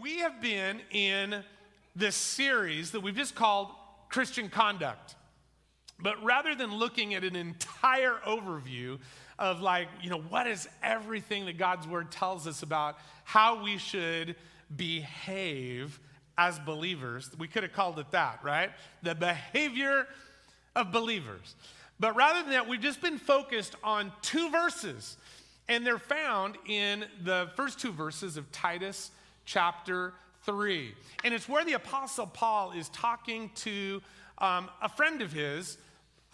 we have been in this series that we've just called Christian Conduct. But rather than looking at an entire overview of, like, you know, what is everything that God's word tells us about how we should behave as believers, we could have called it that, right? The behavior of believers. But rather than that, we've just been focused on two verses, and they're found in the first two verses of Titus chapter 3. And it's where the Apostle Paul is talking to um, a friend of his,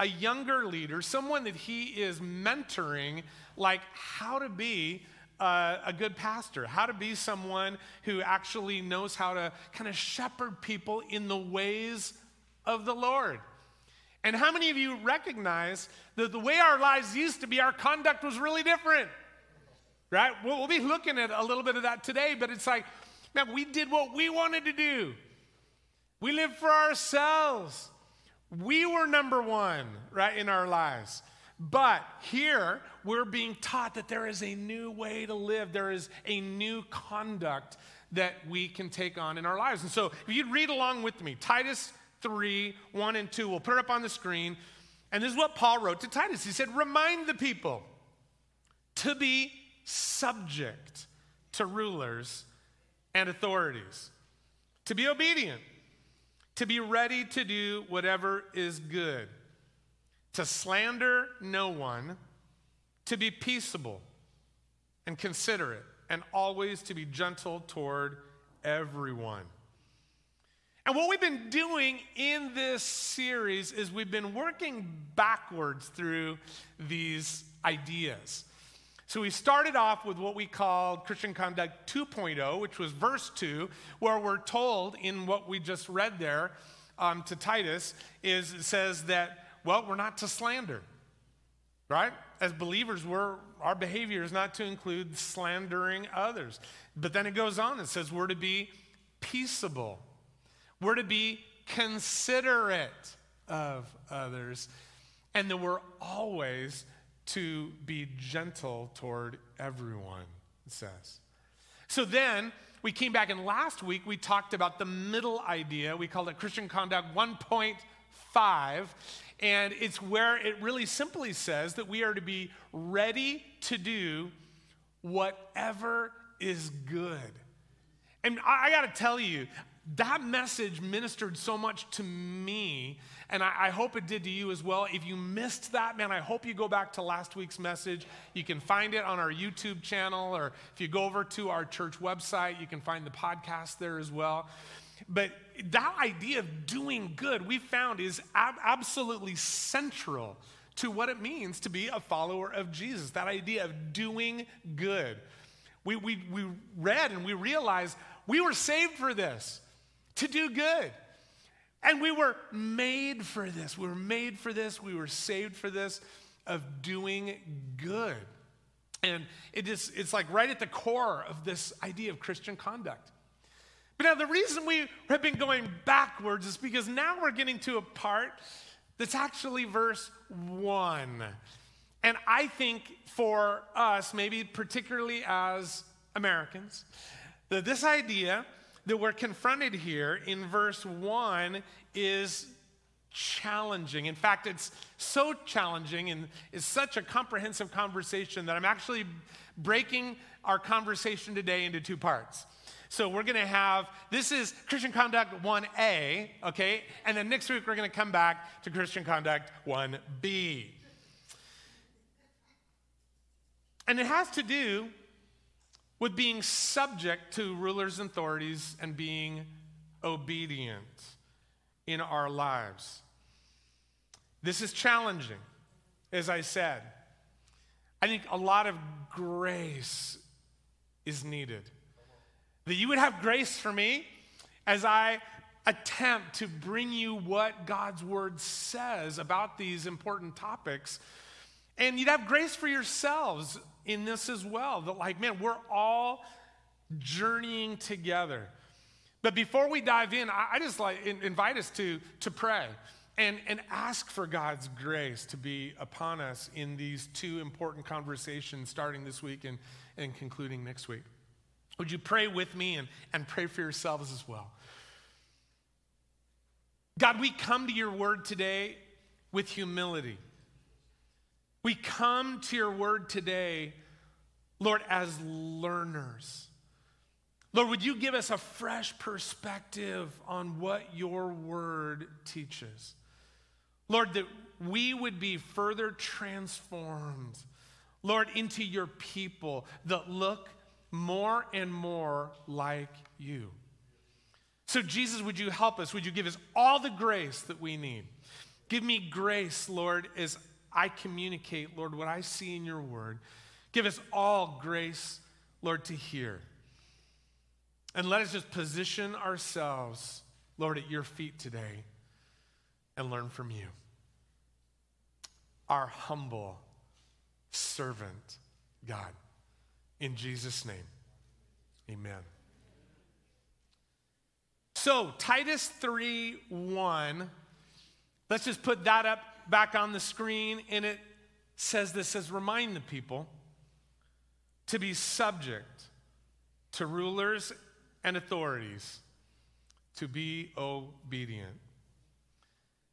a younger leader, someone that he is mentoring, like how to be uh, a good pastor, how to be someone who actually knows how to kind of shepherd people in the ways of the Lord. And how many of you recognize that the way our lives used to be, our conduct was really different? Right? We'll, we'll be looking at a little bit of that today, but it's like Man, we did what we wanted to do. We lived for ourselves. We were number one, right, in our lives. But here, we're being taught that there is a new way to live, there is a new conduct that we can take on in our lives. And so, if you'd read along with me, Titus 3 1 and 2, we'll put it up on the screen. And this is what Paul wrote to Titus. He said, Remind the people to be subject to rulers and authorities, to be obedient, to be ready to do whatever is good, to slander no one, to be peaceable and considerate, and always to be gentle toward everyone. And what we've been doing in this series is we've been working backwards through these ideas. So we started off with what we called Christian Conduct 2.0, which was verse 2, where we're told in what we just read there um, to Titus, is it says that, well, we're not to slander, right? As believers, we're, our behavior is not to include slandering others. But then it goes on, it says we're to be peaceable, we're to be considerate of others, and that we're always to be gentle toward everyone, it says. So then we came back, and last week we talked about the middle idea. We called it Christian Conduct 1.5. And it's where it really simply says that we are to be ready to do whatever is good. And I, I got to tell you, that message ministered so much to me and I, I, hope it did to you as well. If you missed that, man, I hope you go back to last week's message. You can find it on our YouTube channel, or if you go over to our church website, you can find the podcast there as well. But that idea of doing good, we found, is ab- absolutely central to what it means to be a follower of Jesus. That idea of doing good. We, we, we read and we realized we were saved for this, to do good. And we were made for this. We were made for this. We were saved for this of doing good. And it is, it's like right at the core of this idea of Christian conduct. But now, the reason we have been going backwards is because now we're getting to a part that's actually verse one. And I think for us, maybe particularly as Americans, that this idea that we're confronted here in verse 1 is challenging. In fact, it's so challenging and is such a comprehensive conversation that I'm actually breaking our conversation today into two parts. So we're going to have this is Christian Conduct 1A, okay? And then next week we're going to come back to Christian Conduct 1B. And it has to do with being subject to rulers and authorities and being obedient in our lives. This is challenging, as I said. I think a lot of grace is needed. That you would have grace for me as I attempt to bring you what God's word says about these important topics. And you'd have grace for yourselves in this as well. That, like, man, we're all journeying together. But before we dive in, I, just like invite us to, to pray and, and ask for God's grace to be upon us in these two important conversations starting this week and, and concluding next week. Would you pray with me and, and pray for yourselves as well? God, we come to your word today with humility. We come to your word today, Lord, as learners. Lord, would you give us a fresh perspective on what your word teaches? Lord, that we would be further transformed, Lord, into your people that look more and more like you. So, Jesus, would you help us? Would you give us all the grace that we need? Give me grace, Lord, as I communicate, Lord, what I see in your word. Give us all grace, Lord, to hear. And let us just position ourselves, Lord, at your feet today and learn from you. Our humble servant, God. In Jesus' name, amen. So, Titus 3 1, let's just put that up back on the screen. And it says this says, remind the people to be subject to rulers and authorities, to be obedient.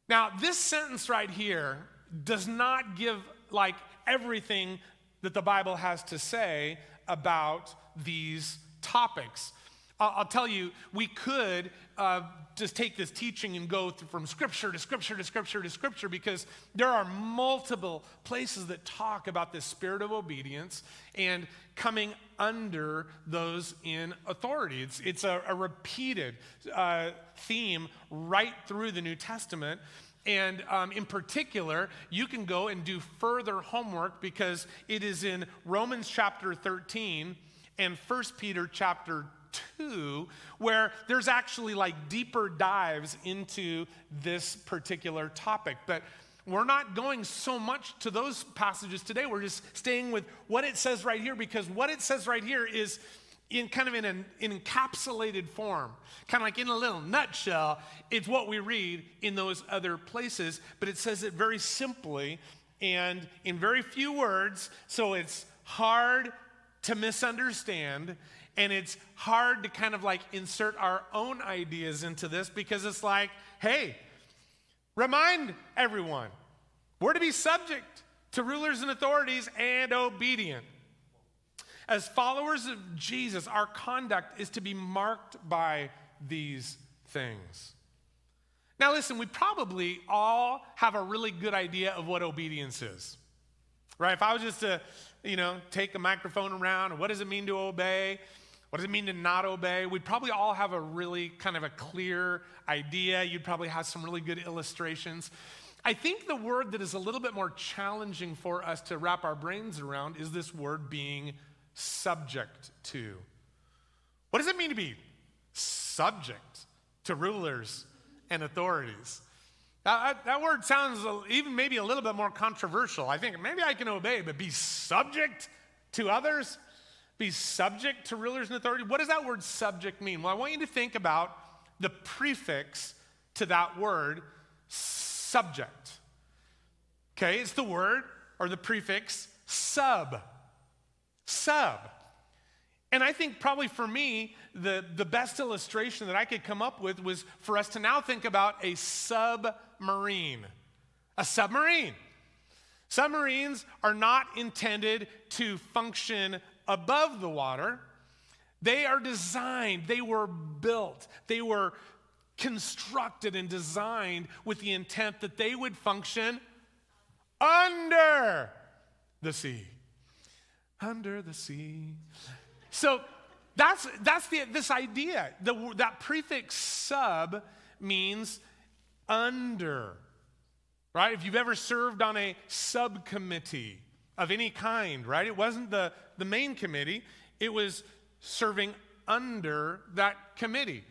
Now, this sentence right here does not give like everything that the Bible has to say about these topics. I'll, tell you, we could uh, just take this teaching and go from scripture to scripture to scripture to scripture because there are multiple places that talk about this spirit of obedience and coming under those in authority. It's, it's a, a repeated uh, theme right through the New Testament. And um, in particular, you can go and do further homework because it is in Romans chapter 13 and 1 Peter chapter 2, where there's actually like deeper dives into this particular topic. But we're not going so much to those passages today. We're just staying with what it says right here because what it says right here is in kind of in an encapsulated form, kind of like in a little nutshell. It's what we read in those other places, but it says it very simply and in very few words, so it's hard to misunderstand and it's hard to kind of like insert our own ideas into this because it's like, hey, remind everyone we're to be subject to rulers and authorities and obedient. As followers of Jesus, our conduct is to be marked by these things. Now, listen, we probably all have a really good idea of what obedience is, right? If I was just to, you know, take a microphone around, what does it mean to obey? What does it mean to not obey? We'd probably all have a really kind of a clear idea. You'd probably have some really good illustrations. I think the word that is a little bit more challenging for us to wrap our brains around is this word being subject to. What does it mean to be subject to rulers and authorities? That, that, word sounds even maybe a little bit more controversial. I think maybe I can obey, but be subject to others? Be subject to rulers and authority. What does that word subject mean? Well, I want you to think about the prefix to that word, subject. Okay, it's the word or the prefix sub. Sub. And I think probably for me, the, the best illustration that I could come up with was for us to now think about a submarine. A submarine. Submarines are not intended to function above the water. They are designed, they were built, they were constructed and designed with the intent that they would function under the sea. Under the sea. So that's, that's the, this idea. The, that prefix sub means under, right? If you've ever served on a subcommittee of any kind, right? It wasn't the the main committee, it was serving under that committee.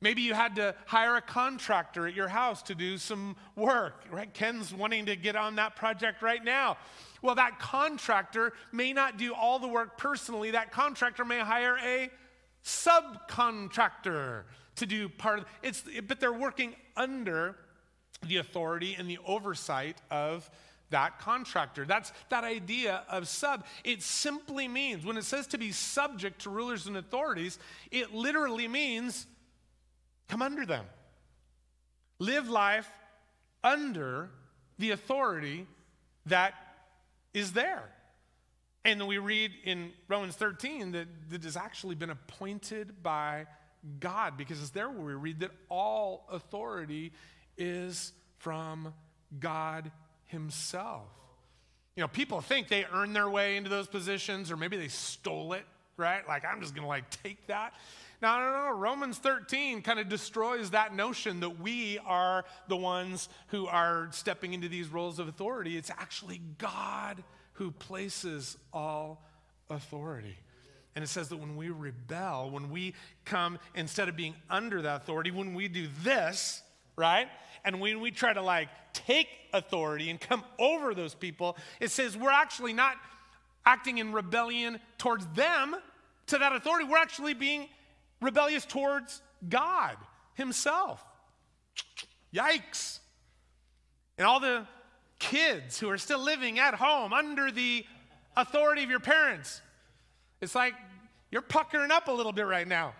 Maybe you had to hire a contractor at your house to do some work, right? Ken's wanting to get on that project right now. Well, that contractor may not do all the work personally. That contractor may hire a subcontractor to do part of it's but they're working under the authority and the oversight of that contractor. That's that idea of sub. It simply means, when it says to be subject to rulers and authorities, it literally means come under them. Live life under the authority that is there. And we read in Romans 13 that it has actually been appointed by God because it's there where we read that all authority is from God Himself. You know, people think they earn their way into those positions or maybe they stole it, right? Like, I'm just gonna like take that. No, no, no. Romans 13 kind of destroys that notion that we are the ones who are stepping into these roles of authority. It's actually God who places all authority. And it says that when we rebel, when we come, instead of being under that authority, when we do this, right? And when we try to like take authority and come over those people, it says we're actually not acting in rebellion towards them to that authority. We're actually being rebellious towards God Himself. Yikes. And all the kids who are still living at home under the authority of your parents. It's like you're puckering up a little bit right now.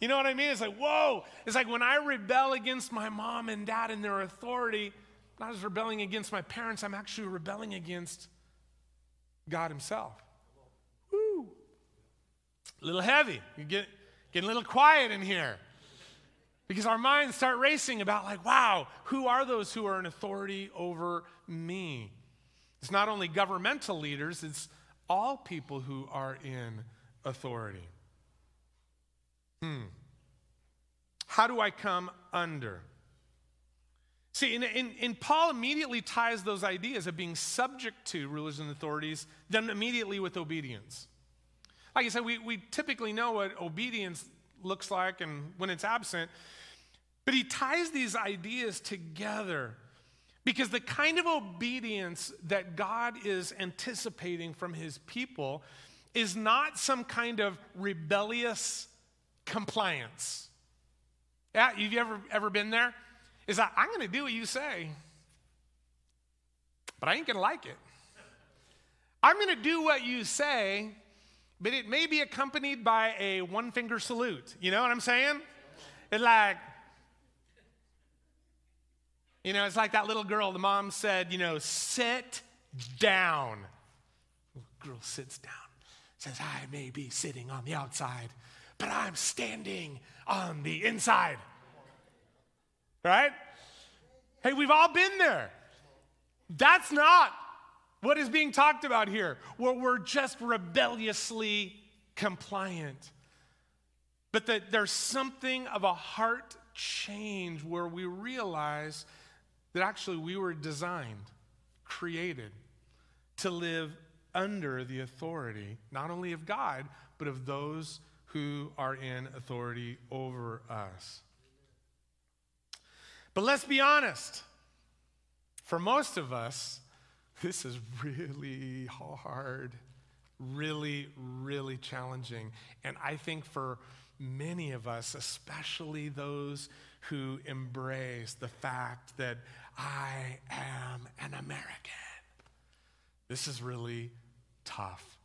You know what I mean? It's like, whoa. It's like when I rebel against my mom and dad and their authority, not as rebelling against my parents, I'm actually rebelling against God Himself. Woo. A little heavy. You get getting a little quiet in here. Because our minds start racing about, like, wow, who are those who are in authority over me? It's not only governmental leaders, it's all people who are in authority. Hmm. How do I come under? See, and, and, and, Paul immediately ties those ideas of being subject to rulers and authorities, then immediately with obedience. Like I said, we, we typically know what obedience looks like and when it's absent, but he ties these ideas together because the kind of obedience that God is anticipating from his people is not some kind of rebellious compliance. Yeah, you've ever ever been there? Is that I'm going to do what you say, but I ain't going to like it. I'm going to do what you say, but it may be accompanied by a one finger salute. You know what I'm saying? It's like, you know, it's like that little girl, the mom said, you know, sit down. Girl sits down, says, I may be sitting on the outside, but I'm standing on the inside. Right? Hey, we've all been there. That's not what is being talked about here, where we're just rebelliously compliant. But that there's something of a heart change where we realize that actually we were designed, created to live under the authority, not only of God, but of those who are in authority over us. But let's be honest. For most of us, this is really hard, really, really challenging. And I think for many of us, especially those who embrace the fact that I am an American. This is really tough.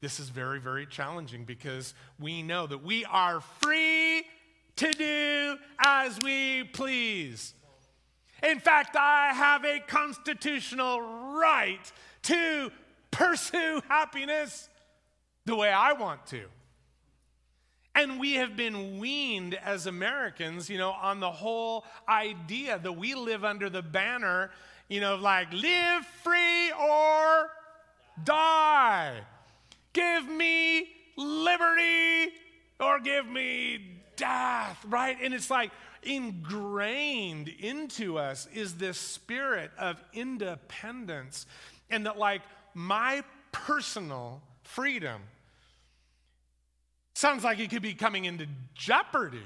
This is very, very challenging because we know that we are free to do as we please. In fact, I have a constitutional right to pursue happiness the way I want to. And we have been weaned as Americans, you know, on the whole idea that we live under the banner, you know, like live free or die. Give me liberty or give me death, right? And it's like ingrained into us is this spirit of independence and that, like, my personal freedom Sounds like it could be coming into jeopardy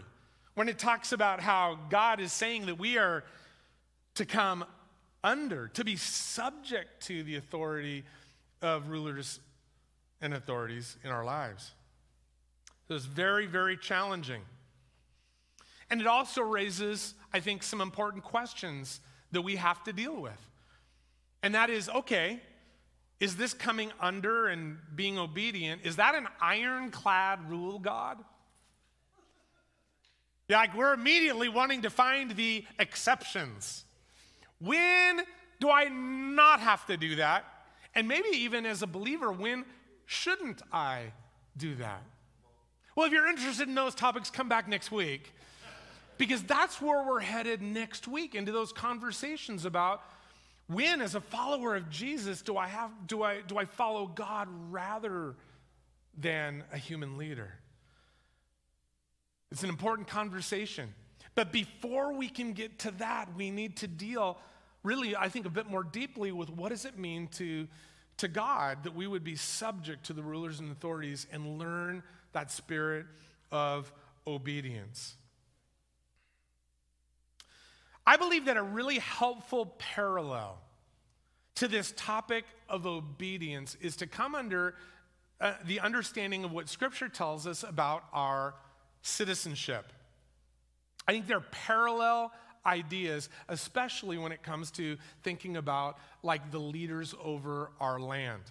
when it talks about how God is saying that we are to come under, to be subject to the authority of rulers and authorities in our lives. So it's very, very challenging. And it also raises, I think, some important questions that we have to deal with. And that is okay, is this coming under and being obedient? Is that an ironclad rule, God? Yeah, like we're immediately wanting to find the exceptions. When do I not have to do that? And maybe even as a believer, when shouldn't I do that? Well, if you're interested in those topics, come back next week. Because that's where we're headed next week into those conversations about when, as a follower of Jesus, do I have do I do I follow God rather than a human leader? It's an important conversation. But before we can get to that, we need to deal really, I think, a bit more deeply with what does it mean to, to God that we would be subject to the rulers and authorities and learn that spirit of obedience. I believe that a really helpful parallel to this topic of obedience is to come under uh, the understanding of what Scripture tells us about our citizenship. I think they're parallel ideas, especially when it comes to thinking about like the leaders over our land.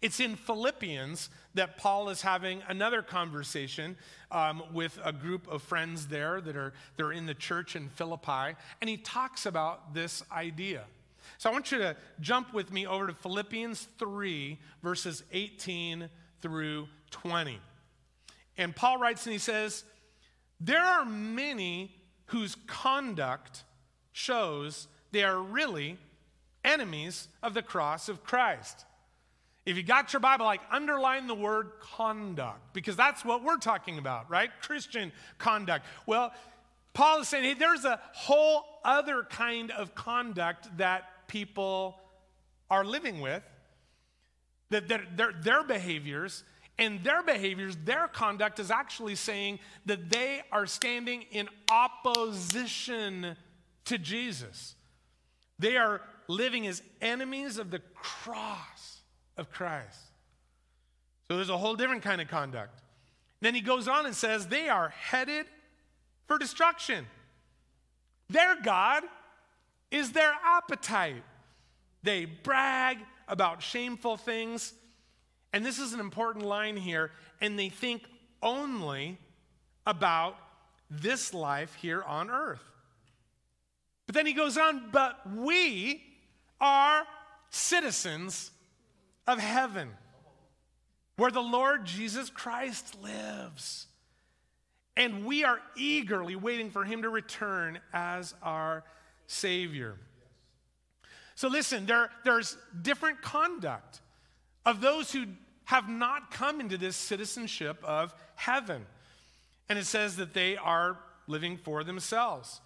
It's in Philippians that Paul is having another conversation um, with a group of friends there that are they're in the church in Philippi, and he talks about this idea. So I want you to jump with me over to Philippians 3, verses 18 through 20. And Paul writes and he says, There are many whose conduct shows they are really enemies of the cross of Christ. If you got your Bible, like underline the word conduct, because that's what we're talking about, right? Christian conduct. Well, Paul is saying, hey, there's a whole other kind of conduct that people are living with, that, that their, their behaviors, and their behaviors, their conduct is actually saying that they are standing in opposition to Jesus. They are living as enemies of the cross of Christ. So there's a whole different kind of conduct. Then he goes on and says, they are headed for destruction. Their God is their appetite. They brag about shameful things. And this is an important line here. And they think only about this life here on earth. But then he goes on, but we are citizens of heaven, where the Lord Jesus Christ lives. And we are eagerly waiting for him to return as our Savior. So, listen, there, there's different conduct of those who have not come into this citizenship of heaven. And it says that they are living for themselves.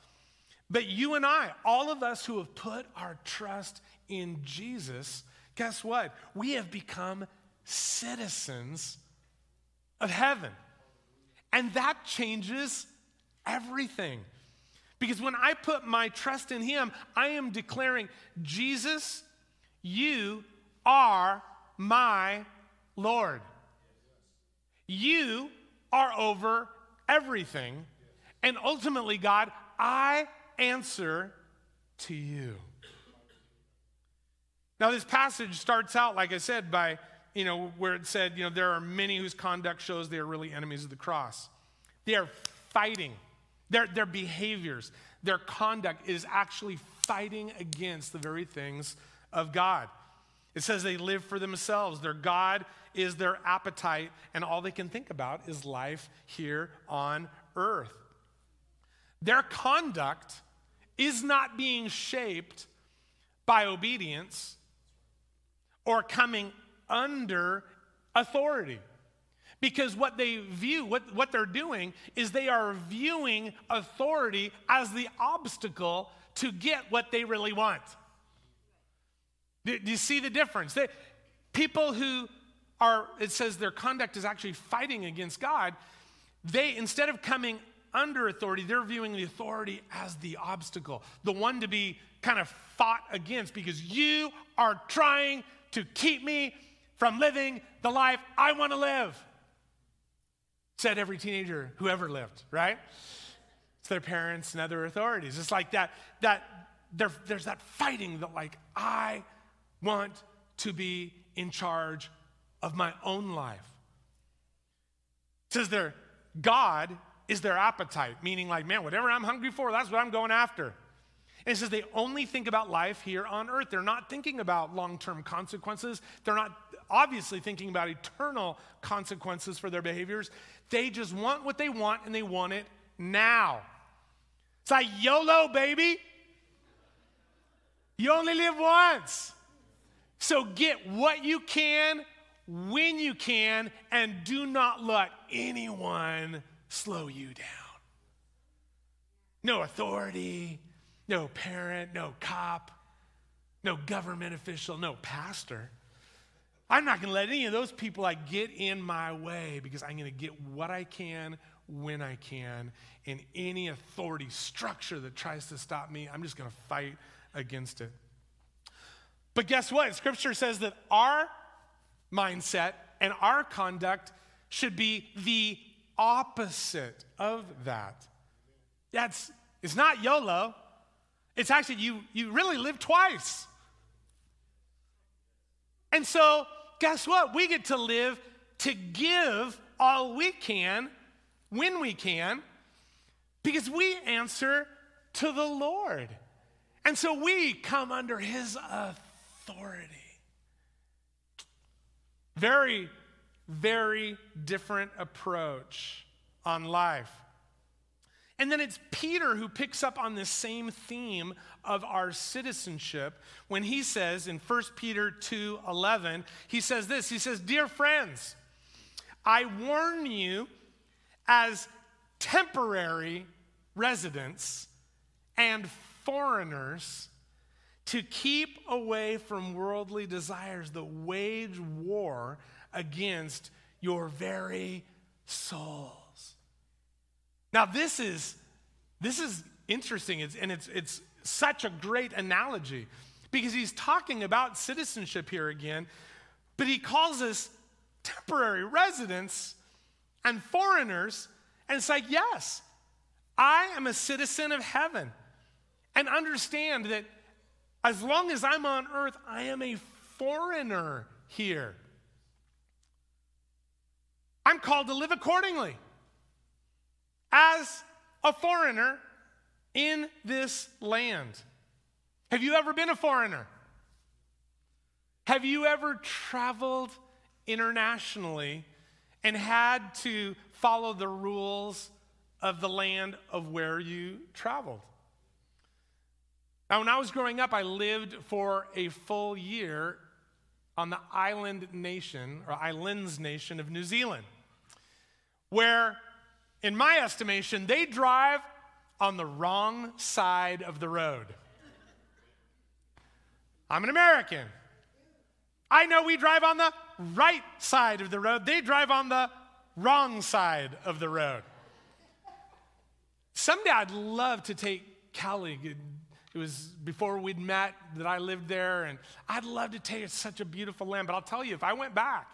But you and I, all of us who have put our trust in Jesus, guess what? We have become citizens of heaven. And that changes everything. Because when I put my trust in Him, I am declaring, Jesus, you are my Lord. You are over everything. And ultimately, God, I answer to you. Now, this passage starts out, like I said, by, you know, where it said, you know, there are many whose conduct shows they are really enemies of the cross. They are fighting. Their, their behaviors, their conduct is actually fighting against the very things of God. It says they live for themselves. Their God is their appetite, and all they can think about is life here on earth. Their conduct is not being shaped by obedience or coming under authority. Because what they view, what, what they're doing, is they are viewing authority as the obstacle to get what they really want. Do, do you see the difference? They, people who are, it says their conduct is actually fighting against God, they, instead of coming under authority, they're viewing the authority as the obstacle, the one to be kind of fought against because you are trying to keep me from living the life I want to live. Said every teenager who ever lived, right? It's their parents and other authorities. It's like that, that there, there's that fighting that, like, I want to be in charge of my own life. It says there, God is their appetite, meaning, like, man, whatever I'm hungry for, that's what I'm going after. And it says they only think about life here on earth. They're not thinking about long term consequences. They're not obviously thinking about eternal consequences for their behaviors. They just want what they want and they want it now. It's like YOLO, baby. You only live once. So get what you can when you can and do not let anyone slow you down. No authority, no parent, no cop, no government official, no pastor. I'm not going to let any of those people like get in my way because I'm going to get what I can when I can. And any authority structure that tries to stop me, I'm just going to fight against it. But guess what? Scripture says that our mindset and our conduct should be the opposite of that. That's it's not YOLO. It's actually you you really live twice. And so, guess what? We get to live to give all we can when we can because we answer to the Lord. And so we come under his authority. Very, very different approach on life. And then it's Peter who picks up on this same theme of our citizenship when he says in 1 Peter 2:11, he says this, he says, "Dear friends, I warn you as temporary residents and foreigners to keep away from worldly desires that wage war against your very souls. Now, this is, this is interesting, it's, and it's, it's such a great analogy because he's talking about citizenship here again, but he calls us temporary residents and foreigners. And it's like, yes, I am a citizen of heaven. And understand that as long as I'm on earth, I am a foreigner here. I'm called to live accordingly as a foreigner in this land. Have you ever been a foreigner? Have you ever traveled internationally and had to follow the rules of the land of where you traveled? Now, when I was growing up, I lived for a full year on the island nation, or islands nation of New Zealand, where, in my estimation, they drive on the wrong side of the road. I'm an American. I know we drive on the right side of the road, they drive on the wrong side of the road. Someday I'd love to take Callie it was before we'd met that I lived there, and I'd love to tell you it's such a beautiful land. But I'll tell you, if I went back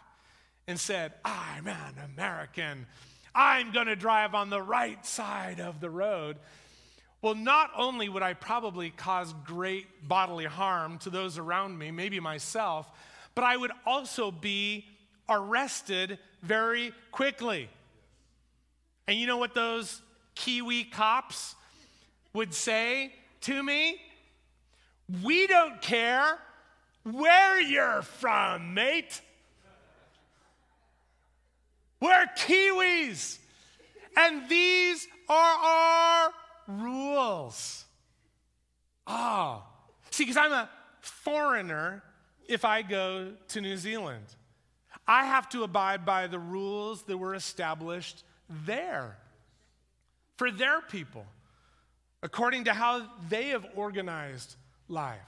and said, I'm an American, I'm to drive on the right side of the road, well, not only would I probably cause great bodily harm to those around me, maybe myself, but I would also be arrested very quickly. And you know what those Kiwi cops would say? To me? We don't care where you're from, mate. We're Kiwis. And these are our rules. Ah. Oh. See, because I'm a foreigner if I go to New Zealand. I have to abide by the rules that were established there for their people according to how they have organized life.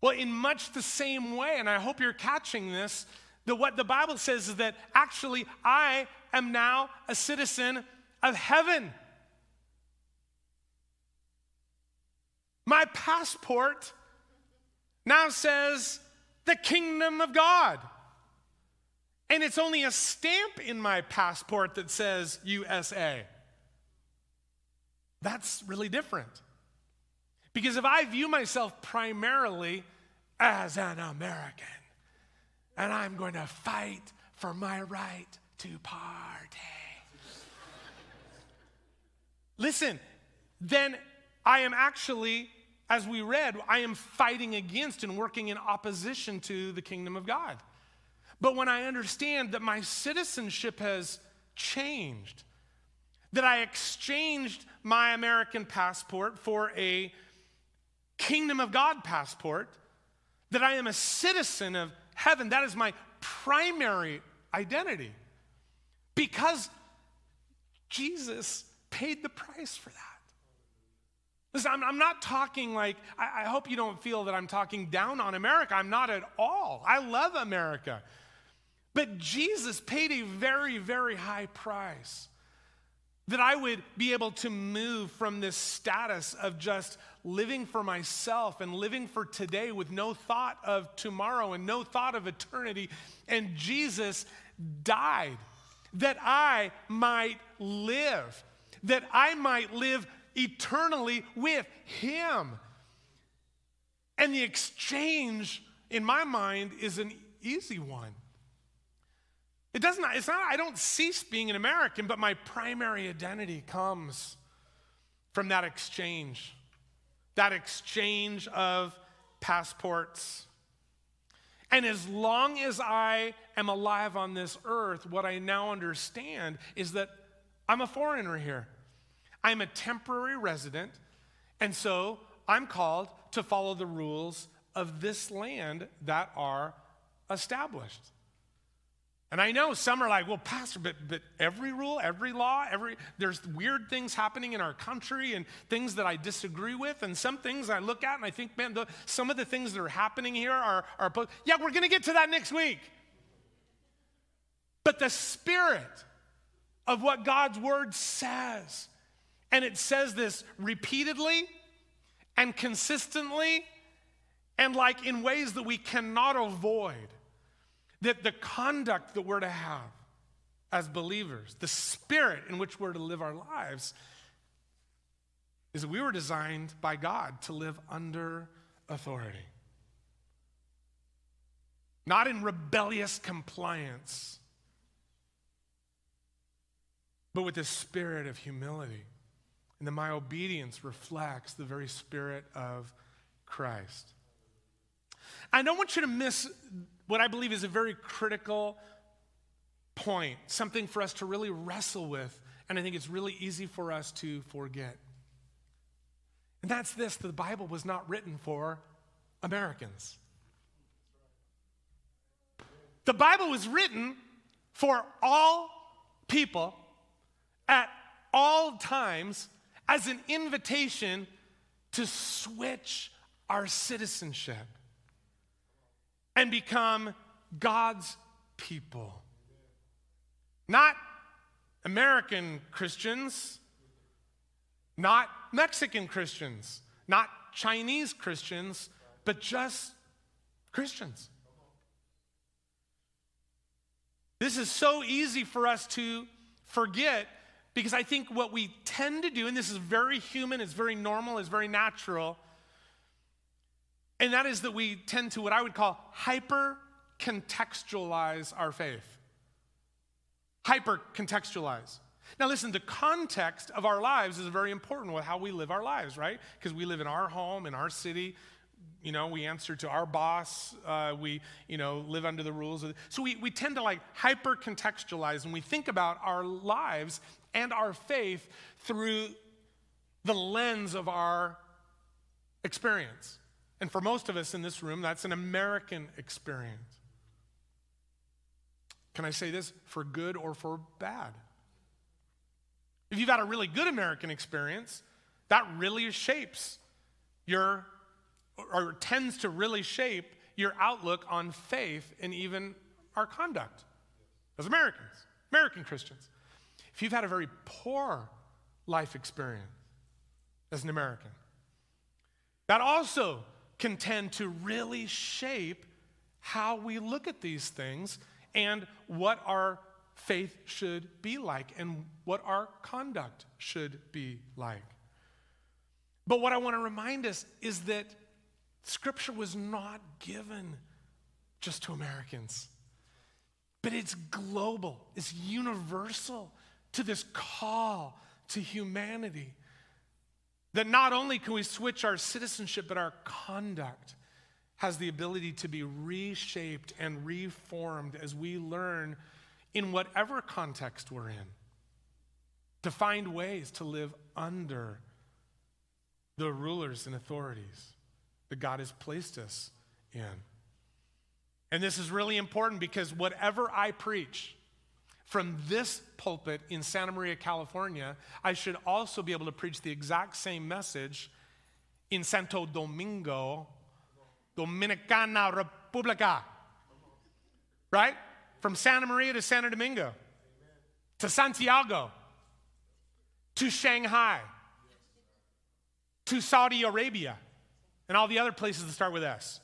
Well, in much the same way, and I hope you're catching this, that what the Bible says is that actually I am now a citizen of heaven. My passport now says the kingdom of God. And it's only a stamp in my passport that says USA. That's really different. Because if I view myself primarily as an American, and I'm going to fight for my right to party. Listen, then I am actually, as we read, I am fighting against and working in opposition to the kingdom of God. But when I understand that my citizenship has changed, that I exchanged my American passport for a kingdom of God passport, that I am a citizen of heaven, that is my primary identity. Because Jesus paid the price for that. Listen, I'm, I'm not talking like, I, I hope you don't feel that I'm talking down on America. I'm not at all. I love America. But Jesus paid a very, very high price that I would be able to move from this status of just living for myself and living for today with no thought of tomorrow and no thought of eternity. And Jesus died that I might live, that I might live eternally with Him. And the exchange, in my mind, is an easy one. It doesn't, it's not, I don't cease being an American, but my primary identity comes from that exchange, that exchange of passports. And as long as I am alive on this earth, what I now understand is that I'm a foreigner here. I'm a temporary resident, and so I'm called to follow the rules of this land that are established. And I know some are like, well, Pastor, but, but every rule, every law, every there's weird things happening in our country and things that I disagree with. And some things I look at and I think, man, the, some of the things that are happening here are, are yeah, we're going to get to that next week. But the spirit of what God's word says, and it says this repeatedly and consistently and like in ways that we cannot avoid that the conduct that we're to have as believers, the spirit in which we're to live our lives, is that we were designed by God to live under authority. Not in rebellious compliance, but with the spirit of humility. And that my obedience reflects the very spirit of Christ. I don't want you to miss what I believe is a very critical point, something for us to really wrestle with, and I think it's really easy for us to forget. And that's this the Bible was not written for Americans. The Bible was written for all people at all times as an invitation to switch our citizenship and become God's people. Not American Christians, not Mexican Christians, not Chinese Christians, but just Christians. This is so easy for us to forget because I think what we tend to do, and this is very human, it's very normal, it's very natural, and that is that we tend to what I would call hyper contextualize our faith. Hyper contextualize. Now, listen, the context of our lives is very important with how we live our lives, right? Because we live in our home, in our city. You know, we answer to our boss. Uh, we, you know, live under the rules. So we, we tend to like hyper contextualize and we think about our lives and our faith through the lens of our experience. And for most of us in this room, that's an American experience. Can I say this? For good or for bad? If you've had a really good American experience, that really shapes your, or tends to really shape your outlook on faith and even our conduct as Americans, American Christians. If you've had a very poor life experience as an American, that also can tend to really shape how we look at these things and what our faith should be like and what our conduct should be like. But what I want to remind us is that Scripture was not given just to Americans, but it's global, it's universal to this call to humanity. That not only can we switch our citizenship, but our conduct has the ability to be reshaped and reformed as we learn in whatever context we're in to find ways to live under the rulers and authorities that God has placed us in. And this is really important because whatever I preach from this pulpit in Santa Maria, California, I should also be able to preach the exact same message in Santo Domingo, Dominicana Republica. Right? From Santa Maria to Santo Domingo, to Santiago, to Shanghai, to Saudi Arabia, and all the other places that start with S.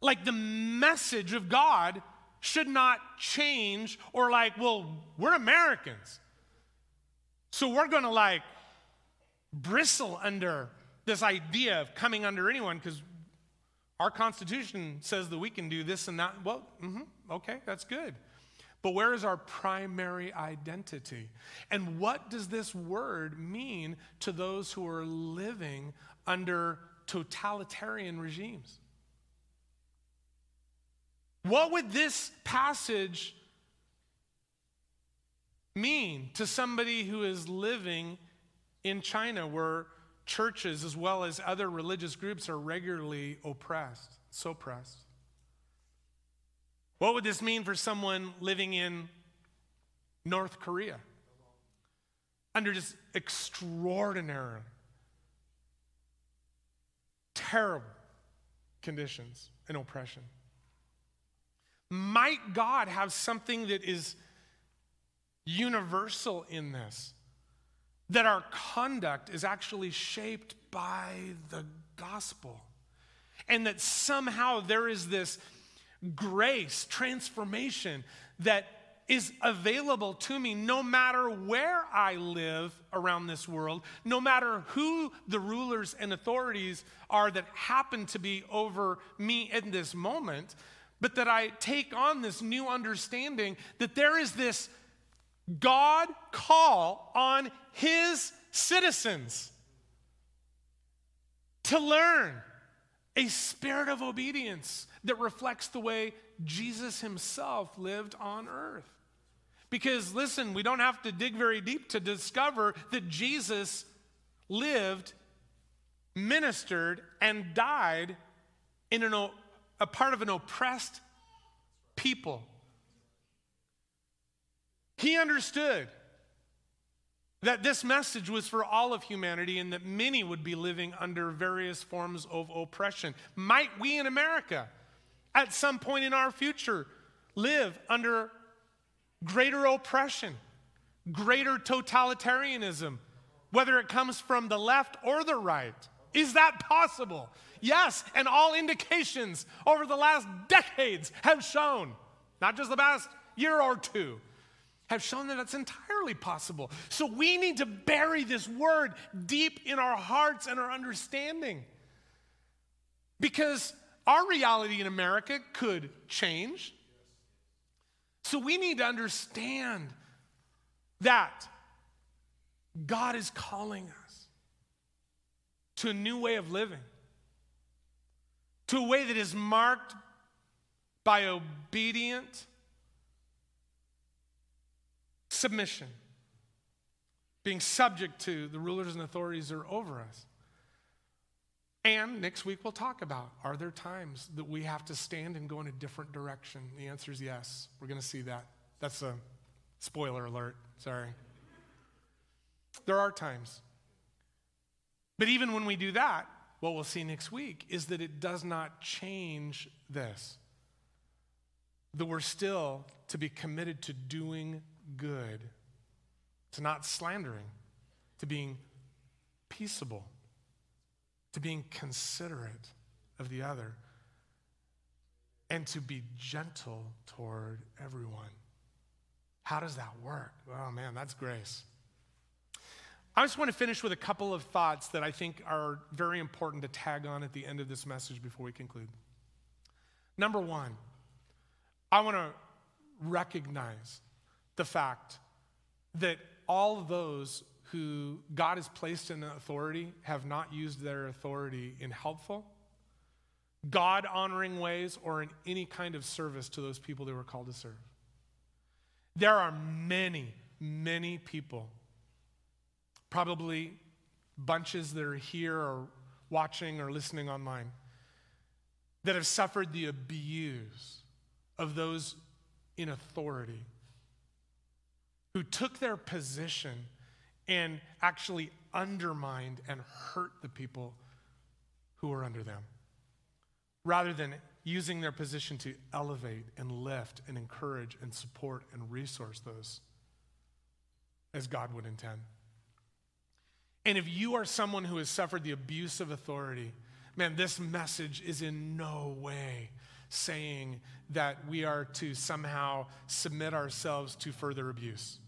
Like the message of God should not change or like, well, we're Americans. So we're going to like bristle under this idea of coming under anyone because our Constitution says that we can do this and that. Well, mm-hmm, okay, that's good. But where is our primary identity? And what does this word mean to those who are living under totalitarian regimes? What would this passage mean to somebody who is living in China where churches as well as other religious groups are regularly oppressed, so oppressed? What would this mean for someone living in North Korea under just extraordinary, terrible conditions and oppression? Might God have something that is universal in this? That our conduct is actually shaped by the gospel. And that somehow there is this grace, transformation that is available to me no matter where I live around this world, no matter who the rulers and authorities are that happen to be over me in this moment, but that I take on this new understanding that there is this God call on his citizens to learn a spirit of obedience that reflects the way Jesus himself lived on earth. Because listen, we don't have to dig very deep to discover that Jesus lived, ministered, and died in an, a part of an oppressed people. He understood that this message was for all of humanity and that many would be living under various forms of oppression. Might we in America, at some point in our future, live under greater oppression, greater totalitarianism, whether it comes from the left or the right? Is that possible? Yes, and all indications over the last decades have shown, not just the past year or two, have shown that it's entirely possible. So we need to bury this word deep in our hearts and our understanding. Because our reality in America could change. So we need to understand that God is calling us to a new way of living, to a way that is marked by obedient submission, being subject to the rulers and authorities that are over us. And next week we'll talk about are there times that we have to stand and go in a different direction? The answer is yes. We're going to see that. That's a spoiler alert. Sorry. There are times. But even when we do that, what we'll see next week is that it does not change this. That we're still to be committed to doing good, to not slandering, to being peaceable, to being considerate of the other, and to be gentle toward everyone. How does that work? Oh man, that's grace. I just want to finish with a couple of thoughts that I think are very important to tag on at the end of this message before we conclude. Number one, I want to recognize the fact that all those who God has placed in authority have not used their authority in helpful, God honoring ways or in any kind of service to those people they were called to serve. There are many, many people, probably bunches that are here or watching or listening online, that have suffered the abuse of those in authority who took their position and actually undermined and hurt the people who were under them rather than using their position to elevate and lift and encourage and support and resource those as God would intend. And if you are someone who has suffered the abuse of authority, man, this message is in no way saying that we are to somehow submit ourselves to further abuse.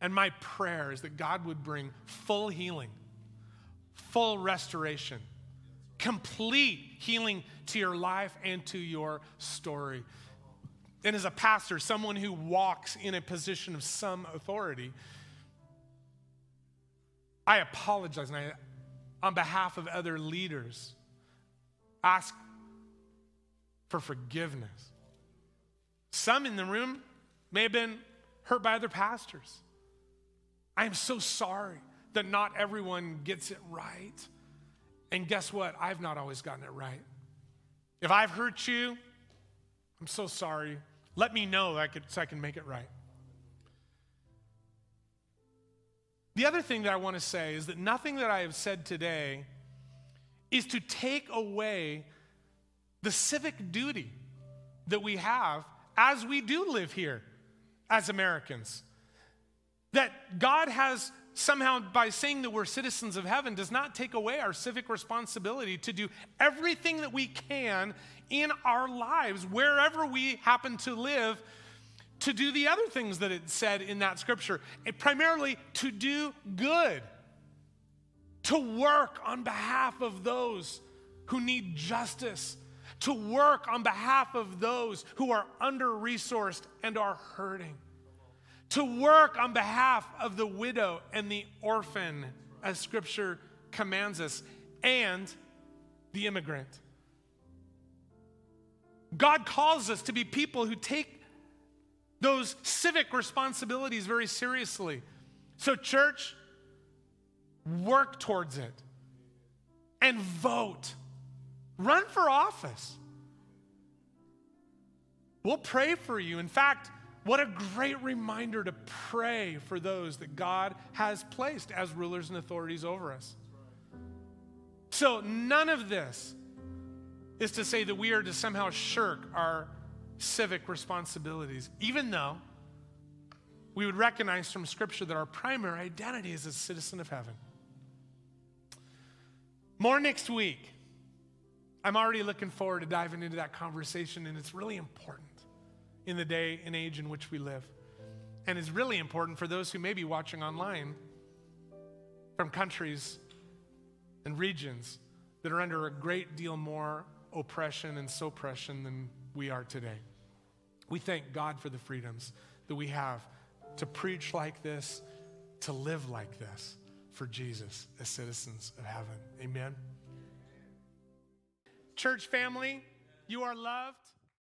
And my prayer is that God would bring full healing, full restoration, complete healing to your life and to your story. And as a pastor, someone who walks in a position of some authority, I apologize and I, on behalf of other leaders, ask for forgiveness. Some in the room may have been hurt by other pastors. I am so sorry that not everyone gets it right. And guess what? I've not always gotten it right. If I've hurt you, I'm so sorry. Let me know so I can make it right. The other thing that I want to say is that nothing that I have said today is to take away the civic duty that we have as we do live here as Americans. That God has somehow, by saying that we're citizens of heaven, does not take away our civic responsibility to do everything that we can in our lives, wherever we happen to live, to do the other things that it said in that scripture, and primarily to do good, to work on behalf of those who need justice, to work on behalf of those who are under resourced and are hurting to work on behalf of the widow and the orphan, as scripture commands us, and the immigrant. God calls us to be people who take those civic responsibilities very seriously. So, church, work towards it and vote. Run for office. We'll pray for you. In fact, what a great reminder to pray for those that God has placed as rulers and authorities over us. So, none of this is to say that we are to somehow shirk our civic responsibilities, even though we would recognize from Scripture that our primary identity is a citizen of heaven. More next week. I'm already looking forward to diving into that conversation, and it's really important in the day and age in which we live. And is really important for those who may be watching online from countries and regions that are under a great deal more oppression and suppression than we are today. We thank God for the freedoms that we have to preach like this, to live like this for Jesus as citizens of heaven. Amen. Church family, you are loved.